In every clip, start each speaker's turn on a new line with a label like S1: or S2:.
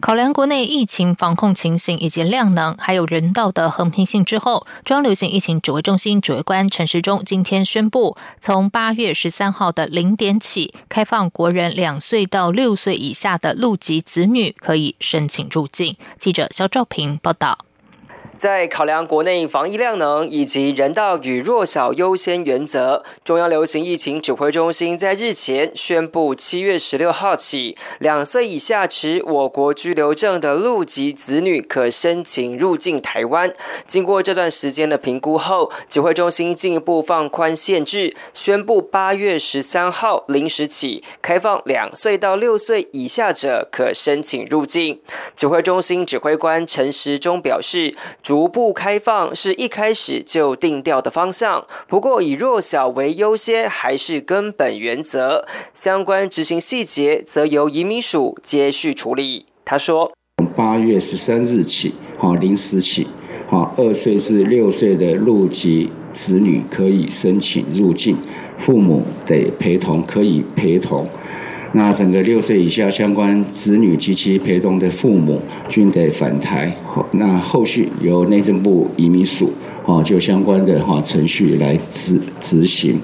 S1: 考量国内疫情防控情形以及量能，还有人道的和平性之后，中流行疫情指挥中心指挥官陈时中今天宣布，从八月十三号的零点起，开放国人两岁到六岁以下的陆籍子女可以申请入境。记者肖兆平报道。
S2: 在考量国内防疫量能以及人道与弱小优先原则，中央流行疫情指挥中心在日前宣布，七月十六号起，两岁以下持我国居留证的陆籍子女可申请入境台湾。经过这段时间的评估后，指挥中心进一步放宽限制，宣布八月十三号零时起，开放两岁到六岁以下者可申请入境。指挥中心指挥官陈时中表示。逐步开放是一开始就定调的方向，不过以弱小为优先还是根本原则。相关执行细节则由移民署接续处理。他说：“
S3: 八月十三日起，好零时起，好二岁至六岁的陆籍子女可以申请入境，父母得陪同，可以陪同。”那整个六岁以下相关子女及其陪同的父母均得返台。那后续由内政部移民署哦，就相关的哈程序来执执行。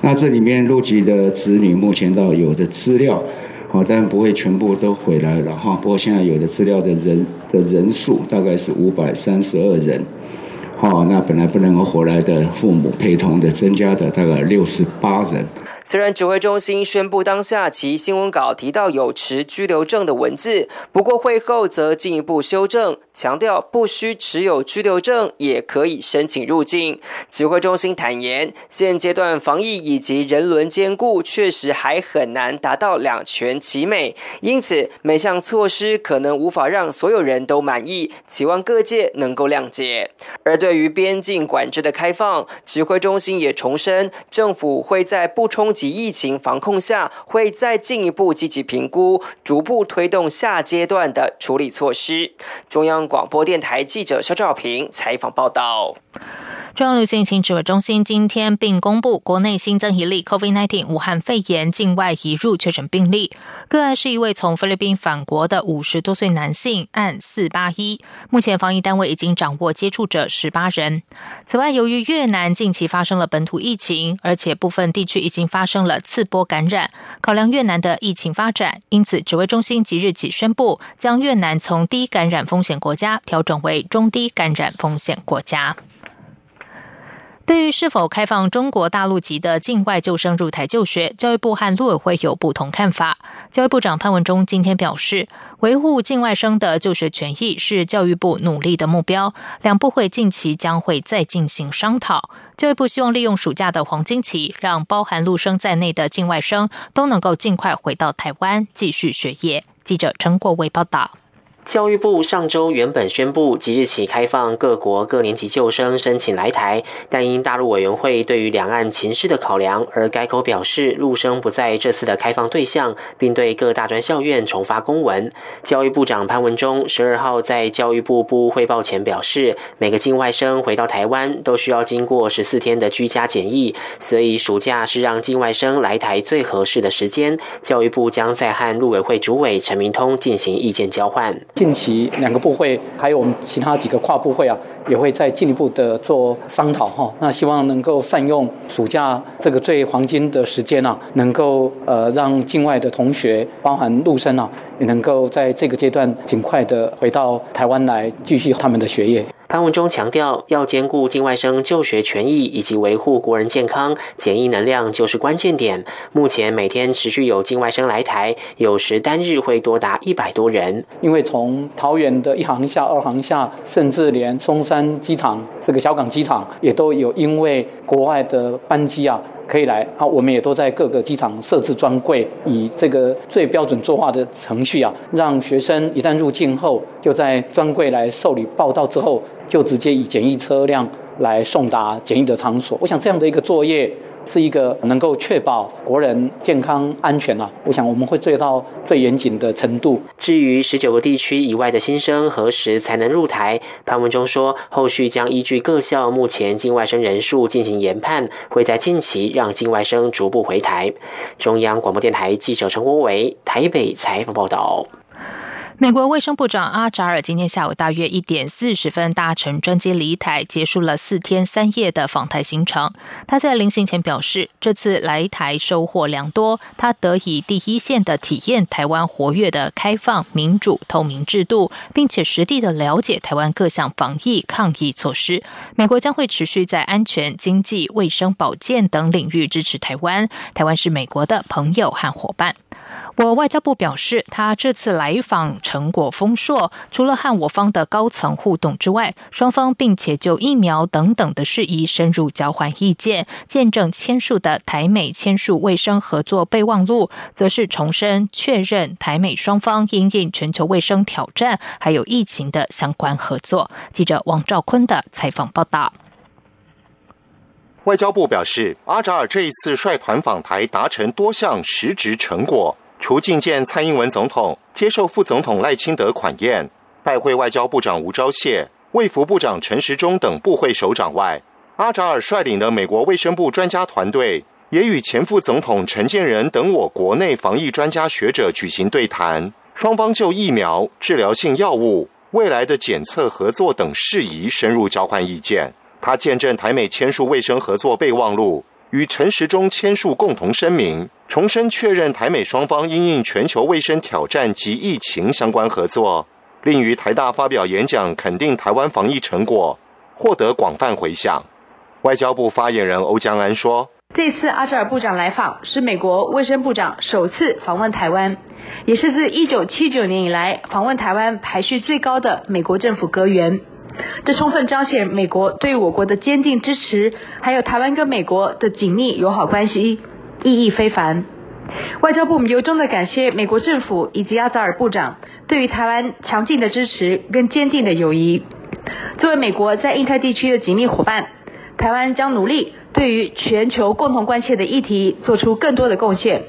S3: 那这里面入籍的子女目前到有的资料，好，但不会全部都回来了哈。不过现在有的资料的人的人数大概是五百三十二人。好，那本来不能够回来的父母陪同的增加的大概六十八人。
S2: 虽然指挥中心宣布当下其新闻稿提到有持居留证的文字，不过会后则进一步修正，强调不需持有居留证也可以申请入境。指挥中心坦言，现阶段防疫以及人伦兼顾确实还很难达到两全其美，因此每项措施可能无法让所有人都满意，期望各界能够谅解。而对于边境管制的开放，指挥中心也重申，政府会在不冲。及疫情防控下，会再进一步积极评估，逐步推动下阶段的处理措施。中央广播电台记者肖兆平采访报道。
S1: 中央流行疫情指挥中心今天并公布，国内新增一例 COVID-19 武汉肺炎境外移入确诊病例，个案是一位从菲律宾返国的五十多岁男性，案四八一。目前防疫单位已经掌握接触者十八人。此外，由于越南近期发生了本土疫情，而且部分地区已经发生了次波感染，考量越南的疫情发展，因此指挥中心即日起宣布，将越南从低感染风险国家调整为中低感染风险国家。对于是否开放中国大陆籍的境外救生入台就学，教育部和陆委会有不同看法。教育部长潘文忠今天表示，维护境外生的就学权益是教育部努力的目标，两部会近期将会再进行商讨。教育部希望利用暑假的黄金期，让包含陆生在内的境外生都能够尽快回到台湾继续学业。记者陈国伟报道。
S4: 教育部上周原本宣布即日起开放各国各年级旧生申请来台，但因大陆委员会对于两岸情势的考量，而改口表示陆生不在这次的开放对象，并对各大专校院重发公文。教育部长潘文忠十二号在教育部部务汇报前表示，每个境外生回到台湾都需要经过十四天的居家检疫，所以暑假是让境外生来台最合适的时间。教育部将在和陆委会主委陈明通进行意见交换。
S5: 近期两个部会，还有我们其他几个跨部会啊，也会再进一步的做商讨哈。那希望能够善用暑假这个最黄金的时间啊，能够呃让境外的同学，包含陆生啊，也能够在这个阶段尽快的回到台湾来继续他们的学业。
S4: 潘文忠强调，要兼顾境外生就学权益以及维护国人健康，检疫能量就是关键点。目前每天持续有境外生来台，有时单日会多达一百多人。
S5: 因为从桃园的一航下、二航下，甚至连松山机场这个小港机场，也都有因为国外的班机啊。可以来啊！我们也都在各个机场设置专柜，以这个最标准作画的程序啊，让学生一旦入境后，就在专柜来受理报到之后，就直接以简易车辆来送达检疫的场所。我想这样的一个作业。是一个能够确保国人健康安全啊！我想我们会做到最严谨的程度。
S4: 至于十九个地区以外的新生何时才能入台，潘文忠说，后续将依据各校目前境外生人数进行研判，会在近期让境外生逐步回台。中央广播电台记者陈国伟台北采访报道。
S1: 美国卫生部长阿扎尔今天下午大约一点四十分搭乘专机离台，结束了四天三夜的访台行程。他在临行前表示，这次来台收获良多，他得以第一线的体验台湾活跃的开放、民主、透明制度，并且实地的了解台湾各项防疫抗疫措施。美国将会持续在安全、经济、卫生、保健等领域支持台湾。台湾是美国的朋友和伙伴。我外交部表示，他这次来访成果丰硕，除了和我方的高层互动之外，双方并且就疫苗等等的事宜深入交换意见。见证签署的台美签署卫生合作备忘录，则是重申确认台美双方因应全球卫生挑战还有疫情的相关合作。记者王兆坤的采访报道。
S6: 外交部表示，阿扎尔这一次率团访台，达成多项实质成果。除觐见蔡英文总统、接受副总统赖清德款宴、拜会外交部长吴钊燮、卫福部长陈时中等部会首长外，阿扎尔率领的美国卫生部专家团队也与前副总统陈建仁等我国内防疫专家学者举行对谈，双方就疫苗、治疗性药物、未来的检测合作等事宜深入交换意见。他见证台美签署卫生合作备忘录。与陈时中签署共同声明，重申确认台美双方因应全球卫生挑战及疫情相关合作，另于台大发表演讲，肯定台湾防疫成果，获得广泛回响。外交部发言人欧江安说：“
S7: 这次阿扎尔部长来访是美国卫生部长首次访问台湾，也是自一九七九年以来访问台湾排序最高的美国政府阁员。”这充分彰显美国对我国的坚定支持，还有台湾跟美国的紧密友好关系，意义非凡。外交部由衷的感谢美国政府以及阿扎尔部长对于台湾强劲的支持跟坚定的友谊。作为美国在印太地区的紧密伙伴，台湾将努力对于全球共同关切的议题做出更多的贡献。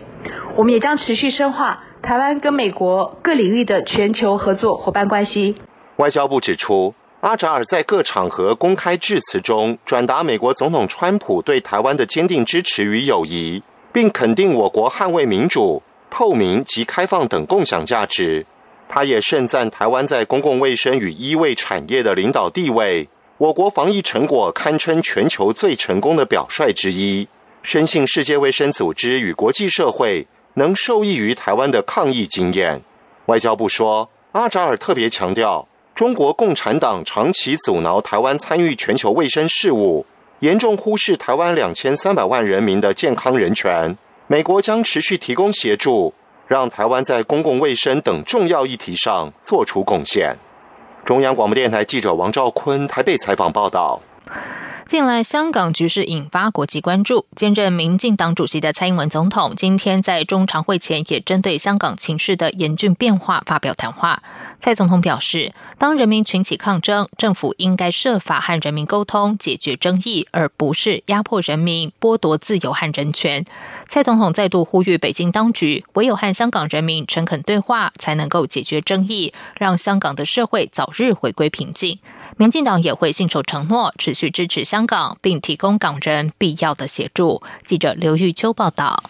S7: 我们也将持续深化台湾跟美国各领域的全球合作伙伴关系。
S6: 外交部指出。阿扎尔在各场合公开致辞中，转达美国总统川普对台湾的坚定支持与友谊，并肯定我国捍卫民主、透明及开放等共享价值。他也盛赞台湾在公共卫生与医卫产业的领导地位，我国防疫成果堪称全球最成功的表率之一。深信世界卫生组织与国际社会能受益于台湾的抗疫经验。外交部说，阿扎尔特别强调。中国共产党长期阻挠台湾参与全球卫生事务，严重忽视台湾两千三百万人民的健康人权。美国将持续提供协助，让台湾在公共卫生等重要议题上做出贡献。中央广播电台记者王兆坤台北采访报道。
S1: 近来，香港局势引发国际关注。兼任民进党主席的蔡英文总统今天在中常会前，也针对香港情势的严峻变化发表谈话。蔡总统表示，当人民群起抗争，政府应该设法和人民沟通，解决争议，而不是压迫人民、剥夺自由和人权。蔡总统再度呼吁北京当局，唯有和香港人民诚恳对话，才能够解决争议，让香港的社会早日回归平静。民进党也会信守承诺，持续支持香港，并提供港人必要的协助。记者刘玉秋报道。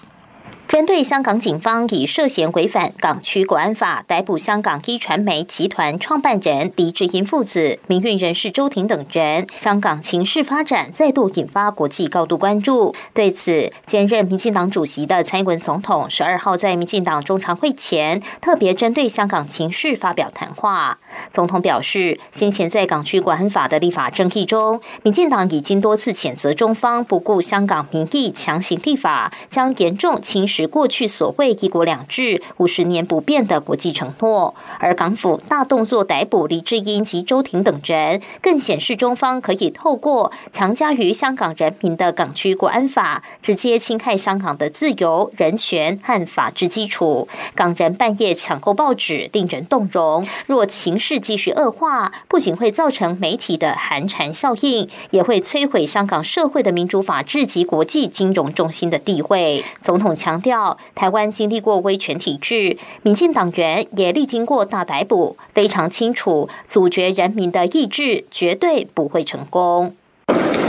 S8: 针对香港警方以涉嫌违反港区国安法逮捕香港一传媒集团创办人黎智英父子、民运人士周庭等人，香港情势发展再度引发国际高度关注。对此，兼任民进党主席的蔡英文总统十二号在民进党中常会前，特别针对香港情势发表谈话。总统表示，先前在港区国安法的立法争议中，民进党已经多次谴责中方不顾香港民意强行立法，将严重侵蚀。
S9: 持过去所谓“一国两制”五十年不变的国际承诺。而港府大动作逮捕李志英及周庭等人，更显示中方可以透过强加于香港人民的港区国安法，直接侵害香港的自由、人权和法治基础。港人半夜抢购报纸，令人动容。若情势继续恶化，不仅会造成媒体的寒蝉效应，也会摧毁香港社会的民主法治及国际金融中心的地位。总统强调，台湾经历过威权体制，民进党员也历经过大逮捕，非常清楚，阻绝人民的意志绝对不会成功。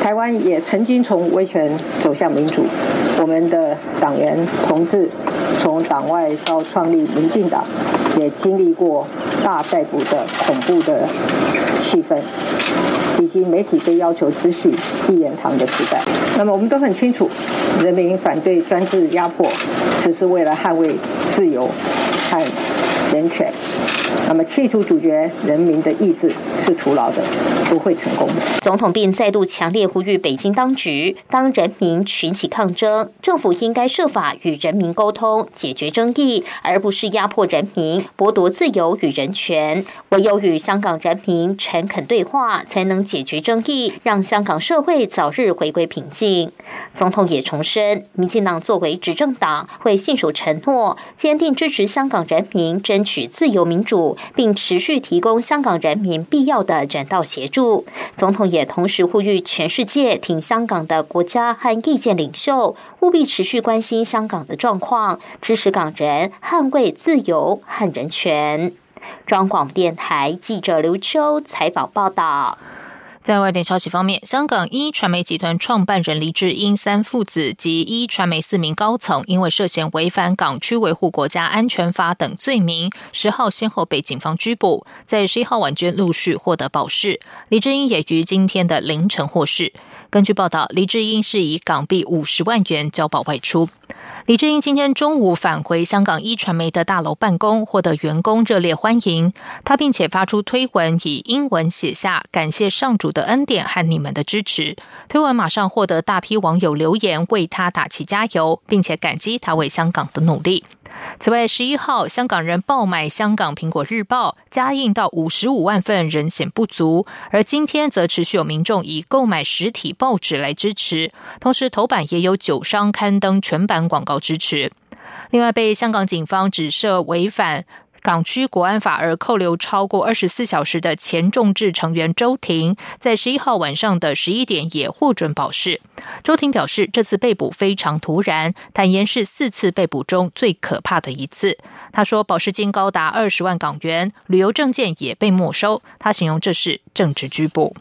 S10: 台湾也曾经从威权走向民主，我们的党员同志从党外到创立民进党，也经历过大逮捕的恐怖的气氛，以及媒体被要求秩序一言堂的时代。那么我们都很清楚，人民反对专制压迫，只是为了捍卫自由和人权。那么，企图阻绝人民的意志是徒劳的，不会成功的。
S9: 总统并再度强烈呼吁北京当局，当人民群起抗争，政府应该设法与人民沟通，解决争议，而不是压迫人民、剥夺自由与人权。唯有与香港人民诚恳对话，才能解决争议，让香港社会早日回归平静。总统也重申，民进党作为执政党，会信守承诺，坚定支持香港人民争取自由民主。并持续提供香港人民必要的人道协助。总统也同时呼吁全世界挺香港的国家和意见领袖，务必持续关心香港的状况，支持港人捍卫自由和人权。中广电台记者刘秋采访报道。
S1: 在外电消息方面，香港一传媒集团创办人黎智英三父子及一传媒四名高层，因为涉嫌违反港区维护国家安全法等罪名，十号先后被警方拘捕，在十一号晚间陆续获得保释。黎智英也于今天的凌晨获释。根据报道，黎智英是以港币五十万元交保外出。李志英今天中午返回香港一传媒的大楼办公，获得员工热烈欢迎。他并且发出推文，以英文写下“感谢上主的恩典和你们的支持”。推文马上获得大批网友留言，为他打气加油，并且感激他为香港的努力。此外，十一号香港人爆买香港苹果日报，加印到五十五万份，仍显不足。而今天则持续有民众以购买实体报纸来支持，同时头版也有九商刊登全版广告支持。另外，被香港警方指涉违反。港区国安法而扣留超过二十四小时的前众志成员周庭，在十一号晚上的十一点也获准保释。周庭表示，这次被捕非常突然，坦言是四次被捕中最可怕的一次。他说，保释金高达二十万港元，旅游证件也被没收。他形容这是政治拘捕。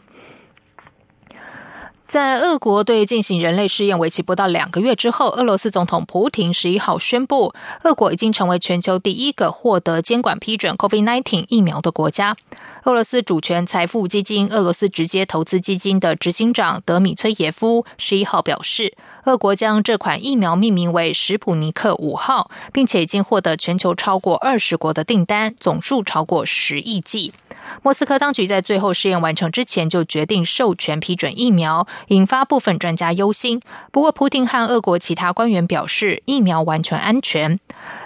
S1: 在俄国对进行人类试验为期不到两个月之后，俄罗斯总统普廷十一号宣布，俄国已经成为全球第一个获得监管批准 COVID-19 疫苗的国家。俄罗斯主权财富基金俄罗斯直接投资基金的执行长德米崔耶夫十一号表示。俄国将这款疫苗命名为“史普尼克五号”，并且已经获得全球超过二十国的订单，总数超过十亿剂。莫斯科当局在最后试验完成之前就决定授权批准疫苗，引发部分专家忧心。不过，普廷和俄国其他官员表示，疫苗完全安全。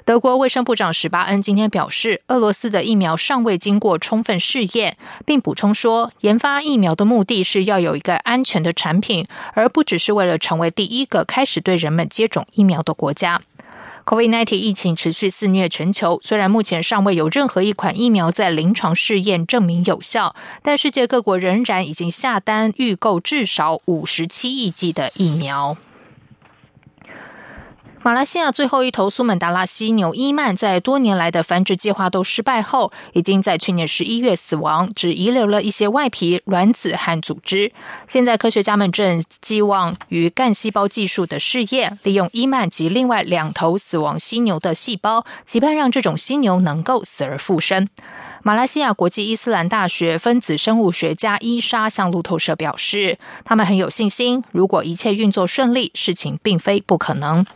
S1: 德国卫生部长史巴恩今天表示，俄罗斯的疫苗尚未经过充分试验，并补充说，研发疫苗的目的是要有一个安全的产品，而不只是为了成为第一个开始对人们接种疫苗的国家。COVID-19 疫情持续肆虐全球，虽然目前尚未有任何一款疫苗在临床试验证明有效，但世界各国仍然已经下单预购至少五十七亿剂的疫苗。马来西亚最后一头苏门答腊犀牛伊曼在多年来的繁殖计划都失败后，已经在去年十一月死亡，只遗留了一些外皮、卵子和组织。现在科学家们正寄望于干细胞技术的试验，利用伊曼及另外两头死亡犀牛的细胞，期盼让这种犀牛能够死而复生。马来西亚国际伊斯兰大学分子生物学家伊莎向路透社表示，他们很有信心，如果一切运作顺利，事情并非不可能。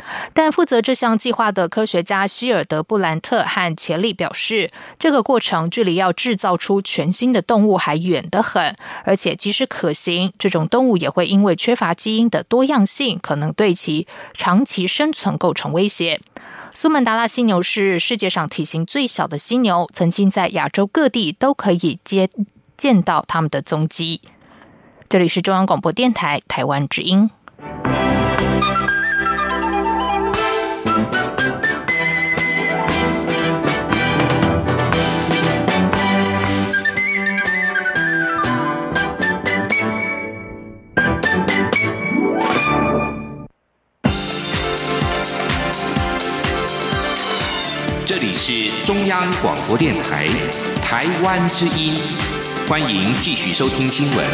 S1: 但负责这项计划的科学家希尔德·布兰特和钱利表示，这个过程距离要制造出全新的动物还远得很，而且即使可行，这种动物也会因为缺乏基因的多样性，可能对其长期生存构成威胁。苏门答腊犀牛是世界上体型最小的犀牛，曾经在亚洲各地都可以接见到它们的踪迹。这里是中央广播电台台湾之音。
S11: 是中央广播电台台湾之音，欢迎继续收听新闻。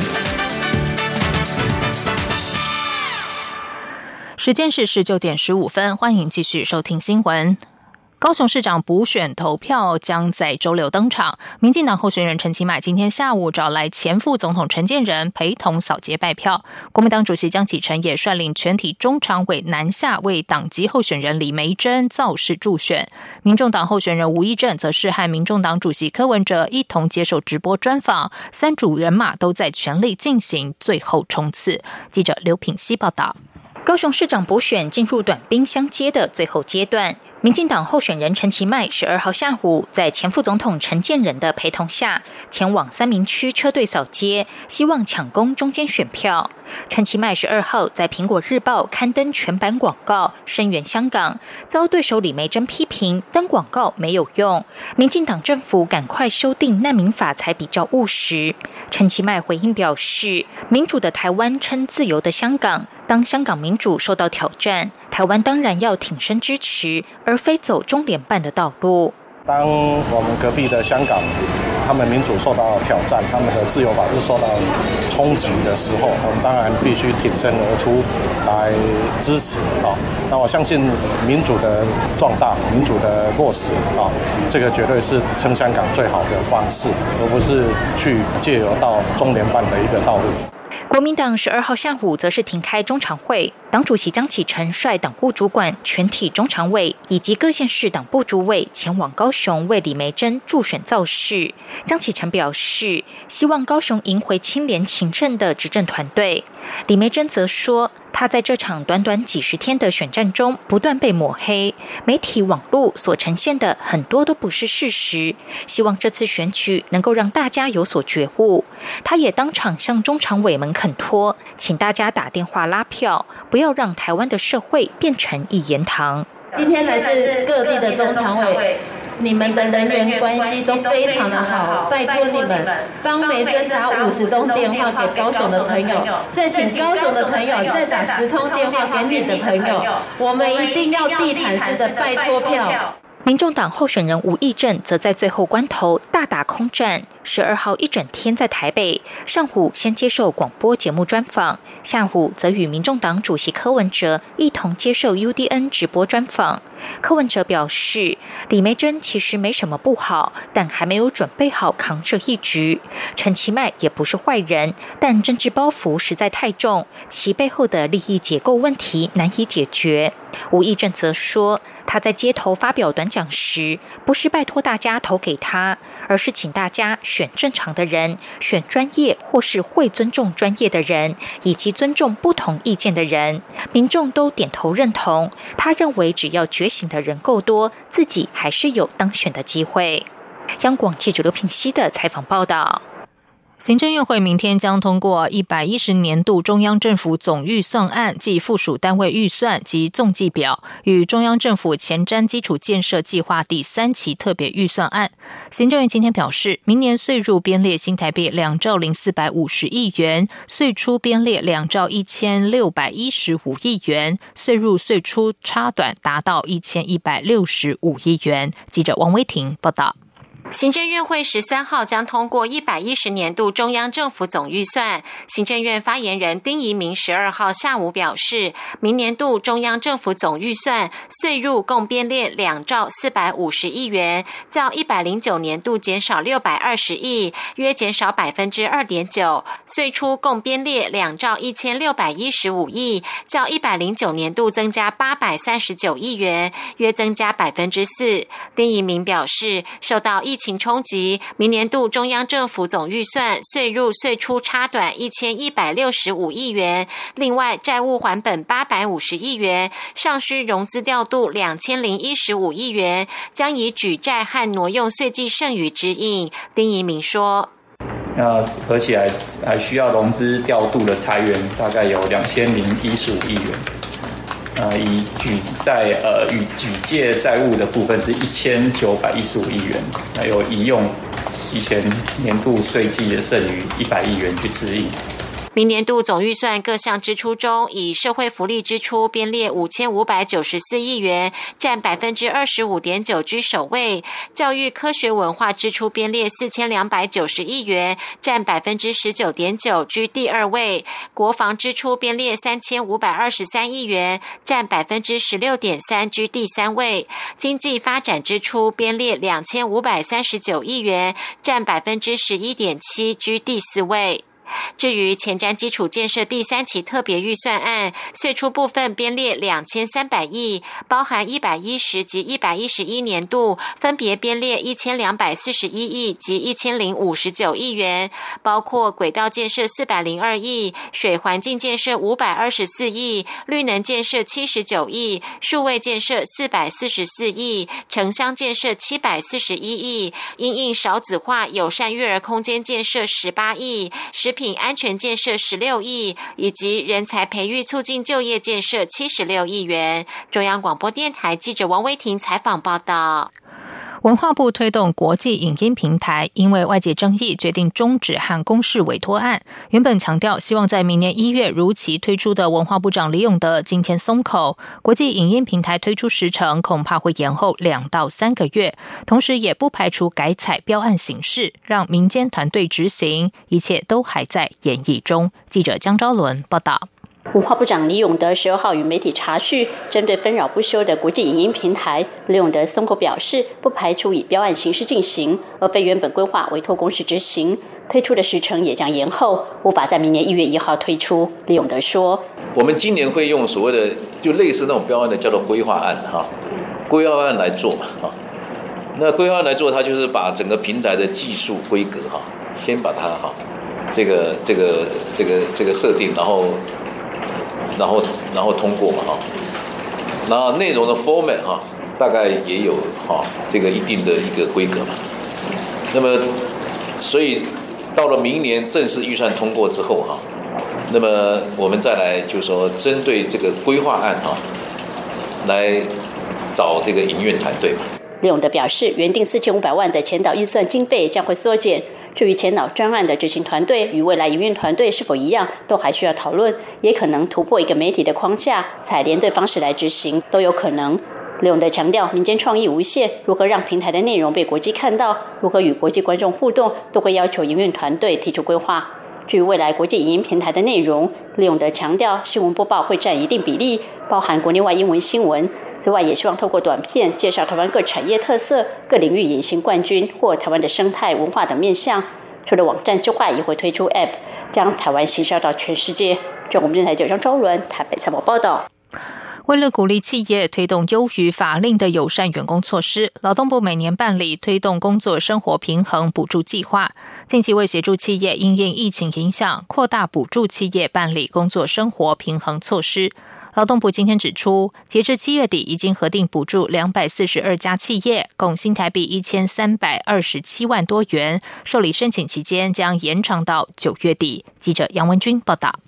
S1: 时间是十九点十五分，欢迎继续收听新闻。高雄市长补选投票将在周六登场。民进党候选人陈其迈今天下午找来前副总统陈建仁陪同扫街拜票。国民党主席江启臣也率领全体中常委南下为党籍候选人李梅珍造势助选。民众党候选人吴益政则是和民众党主席柯文哲一同接受直播专访，三组人马都在全力进行最后冲刺。记者刘品希报道。
S8: 高雄市长补选进入短兵相接的最后阶段。民进党候选人陈其迈十二号下午，在前副总统陈建仁的陪同下，前往三明区车队扫街，希望抢攻中间选票。陈其迈十二号在《苹果日报》刊登全版广告，声援香港，遭对手李梅珍批评登广告没有用，民进党政府赶快修订难民法才比较务实。陈其迈回应表示：“民主的台湾称自由的香港，当香港民主受到挑战，台湾当然要挺身支持，而非走中联办的道路。”
S12: 当我们隔壁的香港，他们民主受到挑战，他们的自由法治受到冲击的时候，我们当然必须挺身而出来支持啊。那我相信民主的壮大、民主的落实啊，这个绝对是撑香港最好的方式，而不是去借由到中联办的一个道路。
S8: 国民党十二号下午则是停开中常会，党主席江启臣率党部主管、全体中常委以及各县市党部主委前往高雄为李梅珍助选造势。江启臣表示，希望高雄赢回清廉勤政的执政团队。李梅珍则说。他在这场短短几十天的选战中不断被抹黑，媒体网络所呈现的很多都不是事实。希望这次选举能够让大家有所觉悟。他也当场向中常委们恳托，请大家打电话拉票，不要让台湾的社会变成一言堂。
S13: 今天来自各地的中常委。你们的人员关系都非常的好，拜托你们帮梅珍打五十通电话给高雄的朋友，再请高雄的朋友再打十通电话给你的朋友，我们一定要地毯式的拜托票。
S8: 民众党候选人吴益政则在最后关头大打空战。十二号一整天在台北，上午先接受广播节目专访，下午则与民众党主席柯文哲一同接受 UDN 直播专访。柯文哲表示，李梅珍其实没什么不好，但还没有准备好扛这一局。陈其迈也不是坏人，但政治包袱实在太重，其背后的利益结构问题难以解决。吴益政则说。他在街头发表短讲时，不是拜托大家投给他，而是请大家选正常的人，选专业或是会尊重专业的人，以及尊重不同意见的人。民众都点头认同。他认为，只要觉醒的人够多，自己还是有当选的机会。央广记者刘品熙的采访报道。
S1: 行政院会明天将通过一百一十年度中央政府总预算案暨附属单位预算及总计表，与中央政府前瞻基础建设计划第三期特别预算案。行政院今天表示，明年税入编列新台币两兆零四百五十亿元，税出编列两兆一千六百一十五亿元，税入税出差短达到一千一百六十五亿元。记者王威婷报道。
S14: 行政院会十三号将通过一百一十年度中央政府总预算。行政院发言人丁仪明十二号下午表示，明年度中央政府总预算税入共编列两兆四百五十亿元，较一百零九年度减少六百二十亿，约减少百分之二点九；税出共编列两兆一千六百一十五亿，较一百零九年度增加八百三十九亿元，约增加百分之四。丁仪明表示，受到疫情冲击，明年度中央政府总预算税入税出差短一千一百六十五亿元，另外债务还本八百五十亿元，尚需融资调度两千零一十五亿元，将以举债和挪用税计剩余指引。丁仪明说：“
S15: 那合起来还需要融资调度的裁员，大概有两千零一十五亿元。”呃，以举债呃与举借债务的部分是一千九百一十五亿元，还有移用以前年度税计的剩余一百亿元去支应。
S14: 明年度总预算各项支出中，以社会福利支出编列五千五百九十四亿元，占百分之二十五点九，居首位；教育科学文化支出编列四千两百九十亿元，占百分之十九点九，居第二位；国防支出编列三千五百二十三亿元，占百分之十六点三，居第三位；经济发展支出编列两千五百三十九亿元，占百分之十一点七，居第四位。至于前瞻基础建设第三期特别预算案，岁出部分编列两千三百亿，包含一百一十及一百一十一年度分别编列一千两百四十一亿及一千零五十九亿元，包括轨道建设四百零二亿，水环境建设五百二十四亿，绿能建设七十九亿，数位建设四百四十四亿，城乡建设七百四十一亿，因应少子化友善育儿空间建设十八亿，十。品安全建设十六亿，以及人才培育促进就业建设七十六亿元。中央广播电台记者王威婷采访报道。
S1: 文化部推动国际影音平台，因为外界争议，决定终止和公示委托案。原本强调希望在明年一月如期推出的文化部长李永德，今天松口，国际影音平台推出时程恐怕会延后两到三个月，同时也不排除改采标案形式，让民间团队执行，一切都还在演绎中。记者江昭伦报道。
S16: 文化部长李永德十二号与媒体查叙，针对纷扰不休的国际影音平台，李永德松口表示，不排除以标案形式进行，而非原本规划委托公司执行，推出的时程也将延后，无法在明年一月一号推出。李永德说：“
S17: 我们今年会用所谓的就类似那种标案的，叫做规划案哈，规划案来做嘛哈。那规划案来做，它就是把整个平台的技术规格哈，先把它哈，这个这个这个这个设定，然后。”然后，然后通过嘛哈，然后内容的 format 哈，大概也有哈这个一定的一个规格嘛。那么，所以到了明年正式预算通过之后哈，那么我们再来就是说针对这个规划案哈，来找这个营运团队。
S16: 李永德表示，原定四千五百万的前导预算经费将会缩减。至于前脑专案的执行团队与未来营运团队是否一样，都还需要讨论，也可能突破一个媒体的框架，采联队方式来执行都有可能。刘勇德强调，民间创意无限，如何让平台的内容被国际看到，如何与国际观众互动，都会要求营运团队提出规划。至于未来国际影音平台的内容，李永德强调，新闻播报会占一定比例，包含国内外英文新闻。此外，也希望透过短片介绍台湾各产业特色、各领域隐形冠军或台湾的生态文化等面向。除了网站之外，也会推出 App，将台湾行销到全世界。中国电台记者张昭伦台北采访报道。
S1: 为了鼓励企业推动优于法令的友善员工措施，劳动部每年办理推动工作生活平衡补助计划。近期为协助企业因应疫情影响，扩大补助企业办理工作生活平衡措施。劳动部今天指出，截至七月底，已经核定补助两百四十二家企业，共新台币一千三百二十七万多元。受理申请期间将延长到九月底。记者杨文君报道。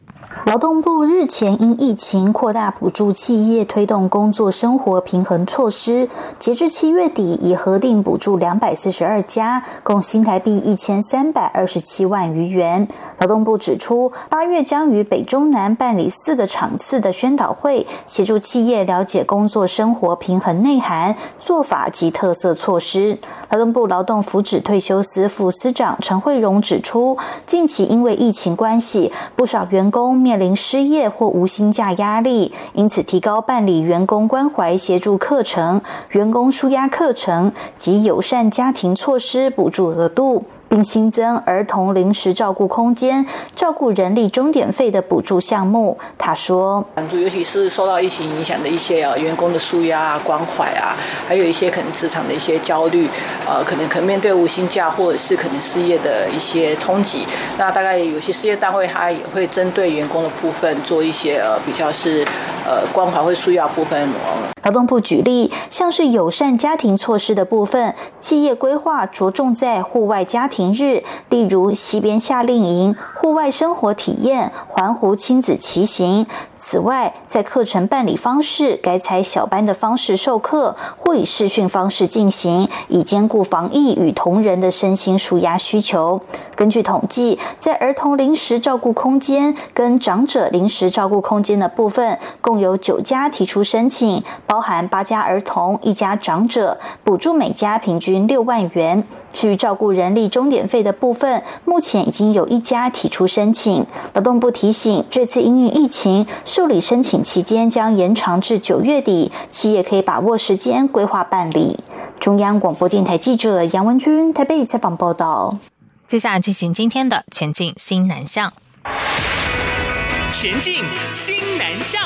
S18: 劳动部日前因疫情扩大补助企业推动工作生活平衡措施，截至七月底已核定补助两百四十二家，共新台币一千三百二十七万余元。劳动部指出，八月将于北中南办理四个场次的宣导会，协助企业了解工作生活平衡内涵、做法及特色措施。劳动部劳动福祉退休司副司长陈慧荣指出，近期因为疫情关系，不少员工面临失业或无薪假压力，因此提高办理员工关怀协助课程、员工舒压课程及友善家庭措施补助额度。并新增儿童临时照顾空间、照顾人力钟点费的补助项目。他说：“
S19: 尤其是受到疫情影响的一些呃员工的舒压关怀啊，还有一些可能职场的一些焦虑，呃，可能可面对无薪假或者是可能失业的一些冲击。那大概有些事业单位他也会针对员工的部分做一些呃比较是呃关怀会需要部分。”
S18: 劳动部举例，像是友善家庭措施的部分，企业规划着重在户外家庭日，例如西边夏令营、户外生活体验、环湖亲子骑行。此外，在课程办理方式，改采小班的方式授课，或以视讯方式进行，以兼顾防疫与同仁的身心舒压需求。根据统计，在儿童临时照顾空间跟长者临时照顾空间的部分，共有九家提出申请，包含八家儿童、一家长者，补助每家平均六万元。至于照顾人力钟点费的部分，目前已经有一家提出申请。劳动部提醒，这次因应疫情，受理申请期间将延长至九月底，企业可以把握时间规划办理。中央广播电台记者杨文君台北采访报道。
S1: 接下来进行今天的前进新南向。前进新南向。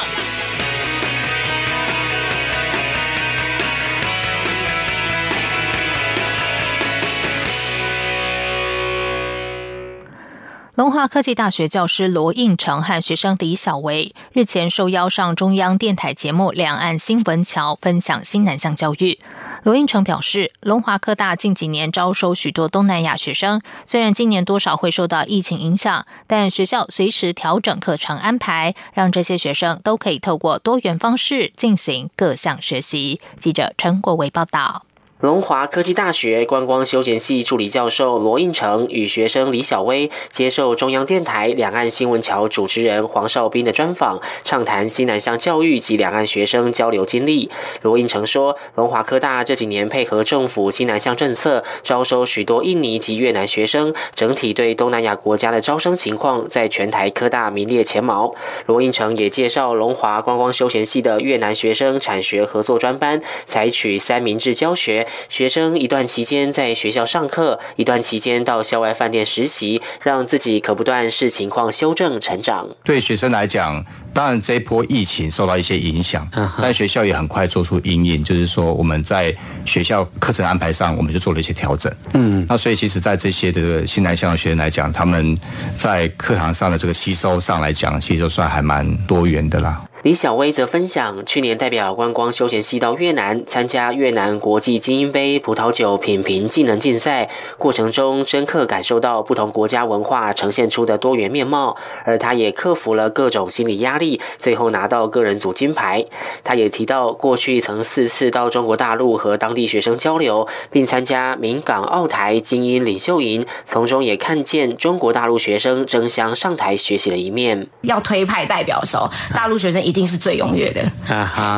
S1: 龙华科技大学教师罗应成和学生李小维日前受邀上中央电台节目《两岸新闻桥》分享新南向教育。罗应成表示，龙华科大近几年招收许多东南亚学生，虽然今年多少会受到疫情影响，但学校随时调整课程安排，让这些学生都可以透过多元方式进行各项学习。记者陈国维报道。
S6: 龙华科技大学观光休闲系助理教授罗应成与学生李小薇接受中央电台两岸新闻桥主持人黄少斌的专访，畅谈西南向教育及两岸学生交流经历。罗应成说，龙华科大这几年配合政府西南向政策，招收许多印尼及越南学生，整体对东南亚国家的招生情况在全台科大名列前茅。罗应成也介绍龙华观光休闲系的越南学生产学合作专班，采取三明治教学。学生一段期间在学校上课，一段期间到校外饭店实习，让自己可不断视情况修正成长。
S20: 对学生来讲，当然这一波疫情受到一些影响，但学校也很快做出阴影，就是说我们在学校课程安排上，我们就做了一些调整。嗯，那所以其实，在这些的新南向的学生来讲，他们在课堂上的这个吸收上来讲，其实就算还蛮多元的啦。
S6: 李小薇则分享，去年代表观光休闲系到越南参加越南国际精英杯葡萄酒品评技能竞赛，过程中深刻感受到不同国家文化呈现出的多元面貌，而他也克服了各种心理压力，最后拿到个人组金牌。他也提到，过去曾四次到中国大陆和当地学生交流，并参加闽港澳台精英领袖营，从中也看见中国大陆学生争相上台学习的一面。
S21: 要推派代表的时，大陆学生。一定是最踊跃的，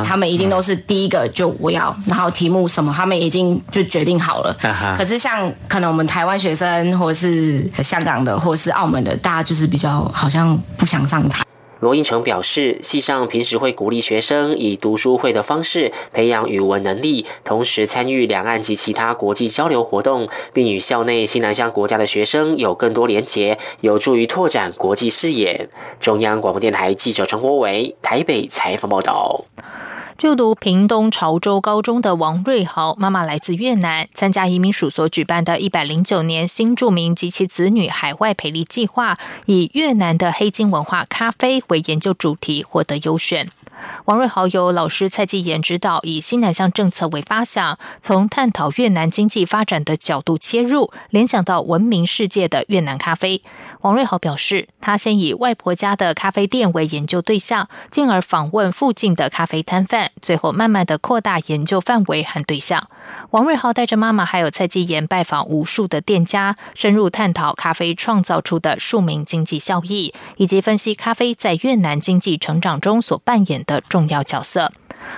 S21: 他们一定都是第一个就我要，然后题目什么他们已经就决定好了。可是像可能我们台湾学生或者是香港的或者是澳门的，大家就是比较好像不想上台。
S6: 罗应成表示，系上平时会鼓励学生以读书会的方式培养语文能力，同时参与两岸及其他国际交流活动，并与校内新南向国家的学生有更多连结，有助于拓展国际视野。中央广播电台记者陈国伟台北采访报道。
S1: 就读屏东潮州高中的王瑞豪，妈妈来自越南，参加移民署所举办的一百零九年新著名及其子女海外培力计划，以越南的黑金文化咖啡为研究主题，获得优选。王瑞豪由老师蔡继言指导，以新南向政策为发想，从探讨越南经济发展的角度切入，联想到闻名世界的越南咖啡。王瑞豪表示，他先以外婆家的咖啡店为研究对象，进而访问附近的咖啡摊贩，最后慢慢的扩大研究范围和对象。王瑞豪带着妈妈还有蔡继言拜访无数的店家，深入探讨咖啡创造出的庶民经济效益，以及分析咖啡在越南经济成长中所扮演的的重要角色。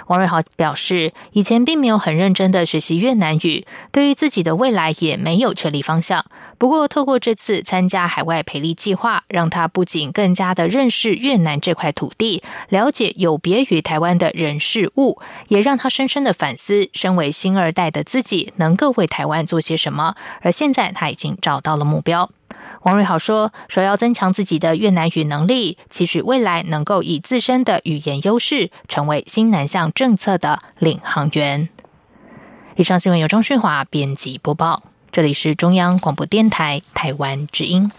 S1: 王瑞豪表示，以前并没有很认真的学习越南语，对于自己的未来也没有确立方向。不过，透过这次参加海外培力计划，让他不仅更加的认识越南这块土地，了解有别于台湾的人事物，也让他深深的反思，身为新二代的自己能够为台湾做些什么。而现在，他已经找到了目标。王瑞豪说：“首要增强自己的越南语能力，期许未来能够以自身的语言优势，成为新南向政策的领航员。”以上新闻由张旭华编辑播报，这里是中央广播电台台湾之音。